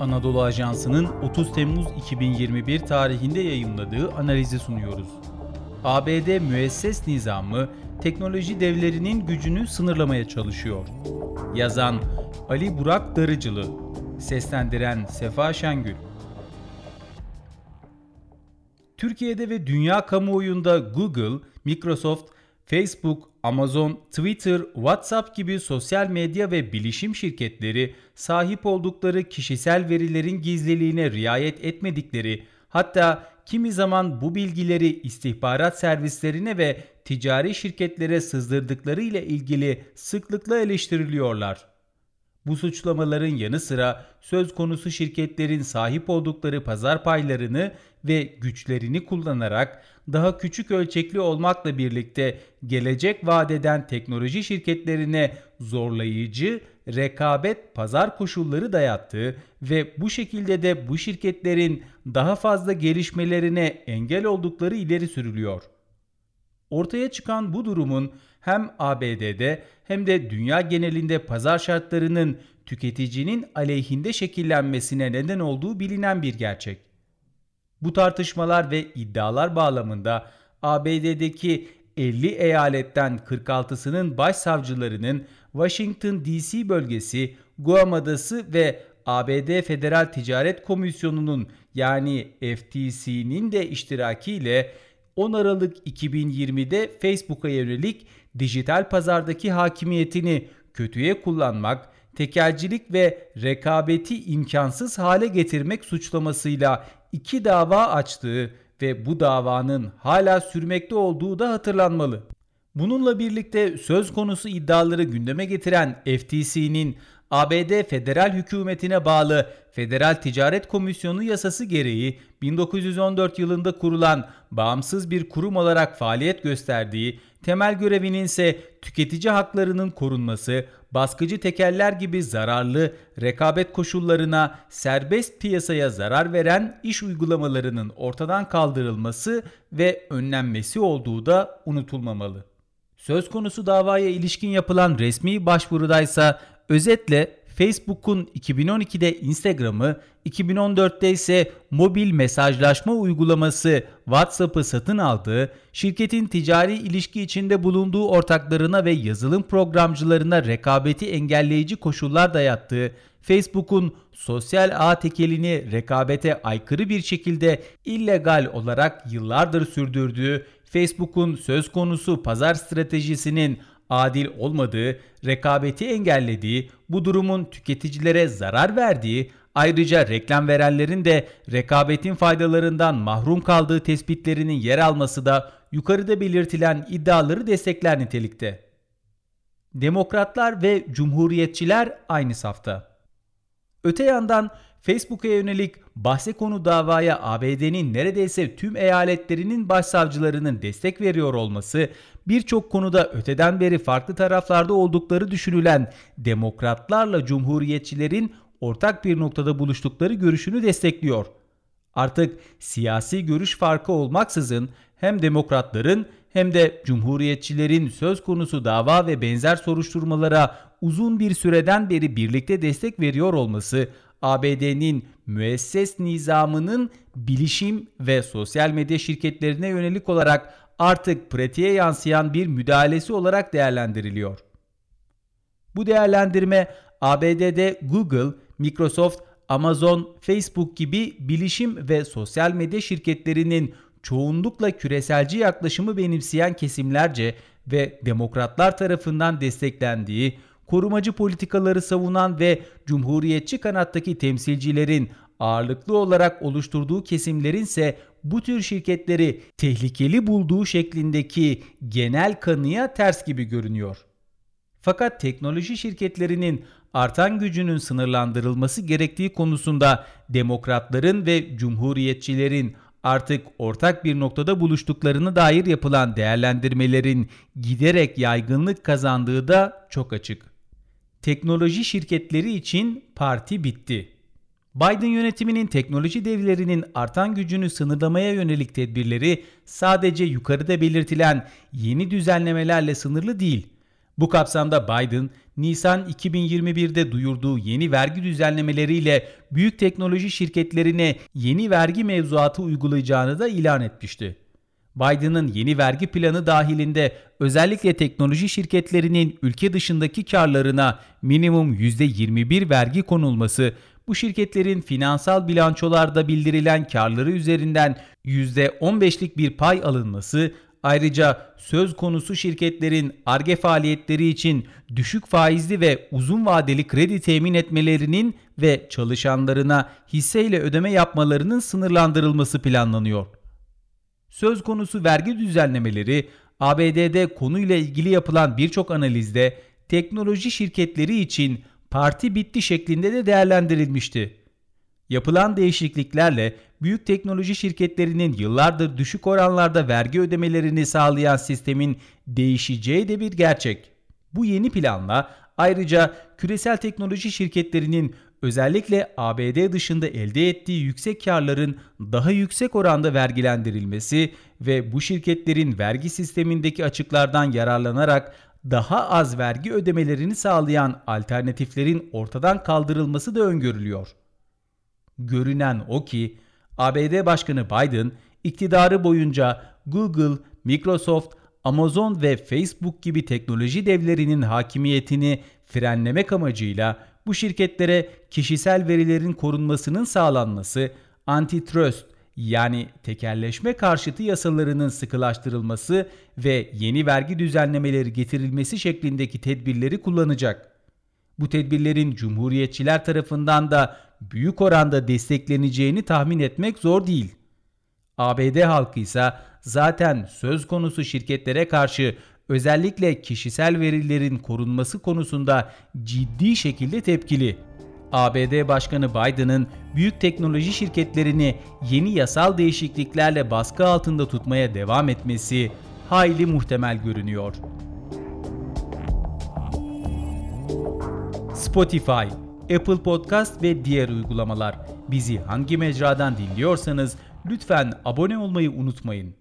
Anadolu Ajansı'nın 30 Temmuz 2021 tarihinde yayımladığı analizi sunuyoruz. ABD müesses nizamı teknoloji devlerinin gücünü sınırlamaya çalışıyor. Yazan Ali Burak Darıcılı, seslendiren Sefa Şengül. Türkiye'de ve dünya kamuoyunda Google, Microsoft, Facebook, Amazon, Twitter, WhatsApp gibi sosyal medya ve bilişim şirketleri sahip oldukları kişisel verilerin gizliliğine riayet etmedikleri, hatta kimi zaman bu bilgileri istihbarat servislerine ve ticari şirketlere sızdırdıkları ile ilgili sıklıkla eleştiriliyorlar. Bu suçlamaların yanı sıra söz konusu şirketlerin sahip oldukları pazar paylarını ve güçlerini kullanarak daha küçük ölçekli olmakla birlikte gelecek vadeden teknoloji şirketlerine zorlayıcı rekabet pazar koşulları dayattığı ve bu şekilde de bu şirketlerin daha fazla gelişmelerine engel oldukları ileri sürülüyor. Ortaya çıkan bu durumun hem ABD'de hem de dünya genelinde pazar şartlarının tüketicinin aleyhinde şekillenmesine neden olduğu bilinen bir gerçek. Bu tartışmalar ve iddialar bağlamında ABD'deki 50 eyaletten 46'sının başsavcılarının Washington DC bölgesi, Guam Adası ve ABD Federal Ticaret Komisyonu'nun yani FTC'nin de iştirakiyle 10 Aralık 2020'de Facebook'a yönelik dijital pazardaki hakimiyetini kötüye kullanmak, tekelcilik ve rekabeti imkansız hale getirmek suçlamasıyla iki dava açtığı ve bu davanın hala sürmekte olduğu da hatırlanmalı. Bununla birlikte söz konusu iddiaları gündeme getiren FTC'nin ABD federal hükümetine bağlı Federal Ticaret Komisyonu yasası gereği 1914 yılında kurulan bağımsız bir kurum olarak faaliyet gösterdiği, temel görevinin ise tüketici haklarının korunması, baskıcı tekeller gibi zararlı rekabet koşullarına, serbest piyasaya zarar veren iş uygulamalarının ortadan kaldırılması ve önlenmesi olduğu da unutulmamalı. Söz konusu davaya ilişkin yapılan resmi başvurudaysa özetle Facebook'un 2012'de Instagram'ı, 2014'te ise mobil mesajlaşma uygulaması WhatsApp'ı satın aldığı, şirketin ticari ilişki içinde bulunduğu ortaklarına ve yazılım programcılarına rekabeti engelleyici koşullar dayattığı, Facebook'un sosyal ağ tekelini rekabete aykırı bir şekilde illegal olarak yıllardır sürdürdüğü, Facebook'un söz konusu pazar stratejisinin adil olmadığı, rekabeti engellediği, bu durumun tüketicilere zarar verdiği, ayrıca reklam verenlerin de rekabetin faydalarından mahrum kaldığı tespitlerinin yer alması da yukarıda belirtilen iddiaları destekler nitelikte. Demokratlar ve cumhuriyetçiler aynı safta. Öte yandan Facebook'a yönelik bahse konu davaya ABD'nin neredeyse tüm eyaletlerinin başsavcılarının destek veriyor olması birçok konuda öteden beri farklı taraflarda oldukları düşünülen demokratlarla cumhuriyetçilerin ortak bir noktada buluştukları görüşünü destekliyor. Artık siyasi görüş farkı olmaksızın hem demokratların hem de cumhuriyetçilerin söz konusu dava ve benzer soruşturmalara uzun bir süreden beri birlikte destek veriyor olması ABD'nin müesses nizamının bilişim ve sosyal medya şirketlerine yönelik olarak artık pratiğe yansıyan bir müdahalesi olarak değerlendiriliyor. Bu değerlendirme ABD'de Google, Microsoft, Amazon, Facebook gibi bilişim ve sosyal medya şirketlerinin çoğunlukla küreselci yaklaşımı benimseyen kesimlerce ve demokratlar tarafından desteklendiği korumacı politikaları savunan ve cumhuriyetçi kanattaki temsilcilerin ağırlıklı olarak oluşturduğu kesimlerin ise bu tür şirketleri tehlikeli bulduğu şeklindeki genel kanıya ters gibi görünüyor. Fakat teknoloji şirketlerinin artan gücünün sınırlandırılması gerektiği konusunda demokratların ve cumhuriyetçilerin artık ortak bir noktada buluştuklarını dair yapılan değerlendirmelerin giderek yaygınlık kazandığı da çok açık teknoloji şirketleri için parti bitti. Biden yönetiminin teknoloji devlerinin artan gücünü sınırlamaya yönelik tedbirleri sadece yukarıda belirtilen yeni düzenlemelerle sınırlı değil. Bu kapsamda Biden, Nisan 2021'de duyurduğu yeni vergi düzenlemeleriyle büyük teknoloji şirketlerine yeni vergi mevzuatı uygulayacağını da ilan etmişti. Biden'ın yeni vergi planı dahilinde özellikle teknoloji şirketlerinin ülke dışındaki karlarına minimum %21 vergi konulması, bu şirketlerin finansal bilançolarda bildirilen karları üzerinden %15'lik bir pay alınması, ayrıca söz konusu şirketlerin ARGE faaliyetleri için düşük faizli ve uzun vadeli kredi temin etmelerinin ve çalışanlarına hisseyle ödeme yapmalarının sınırlandırılması planlanıyor. Söz konusu vergi düzenlemeleri ABD'de konuyla ilgili yapılan birçok analizde teknoloji şirketleri için parti bitti şeklinde de değerlendirilmişti. Yapılan değişikliklerle büyük teknoloji şirketlerinin yıllardır düşük oranlarda vergi ödemelerini sağlayan sistemin değişeceği de bir gerçek. Bu yeni planla ayrıca küresel teknoloji şirketlerinin özellikle ABD dışında elde ettiği yüksek karların daha yüksek oranda vergilendirilmesi ve bu şirketlerin vergi sistemindeki açıklardan yararlanarak daha az vergi ödemelerini sağlayan alternatiflerin ortadan kaldırılması da öngörülüyor. Görünen o ki ABD Başkanı Biden iktidarı boyunca Google, Microsoft, Amazon ve Facebook gibi teknoloji devlerinin hakimiyetini frenlemek amacıyla bu şirketlere kişisel verilerin korunmasının sağlanması, antitrust yani tekerleşme karşıtı yasalarının sıkılaştırılması ve yeni vergi düzenlemeleri getirilmesi şeklindeki tedbirleri kullanacak. Bu tedbirlerin cumhuriyetçiler tarafından da büyük oranda destekleneceğini tahmin etmek zor değil. ABD halkı ise zaten söz konusu şirketlere karşı özellikle kişisel verilerin korunması konusunda ciddi şekilde tepkili. ABD Başkanı Biden'ın büyük teknoloji şirketlerini yeni yasal değişikliklerle baskı altında tutmaya devam etmesi hayli muhtemel görünüyor. Spotify, Apple Podcast ve diğer uygulamalar. Bizi hangi mecradan dinliyorsanız lütfen abone olmayı unutmayın.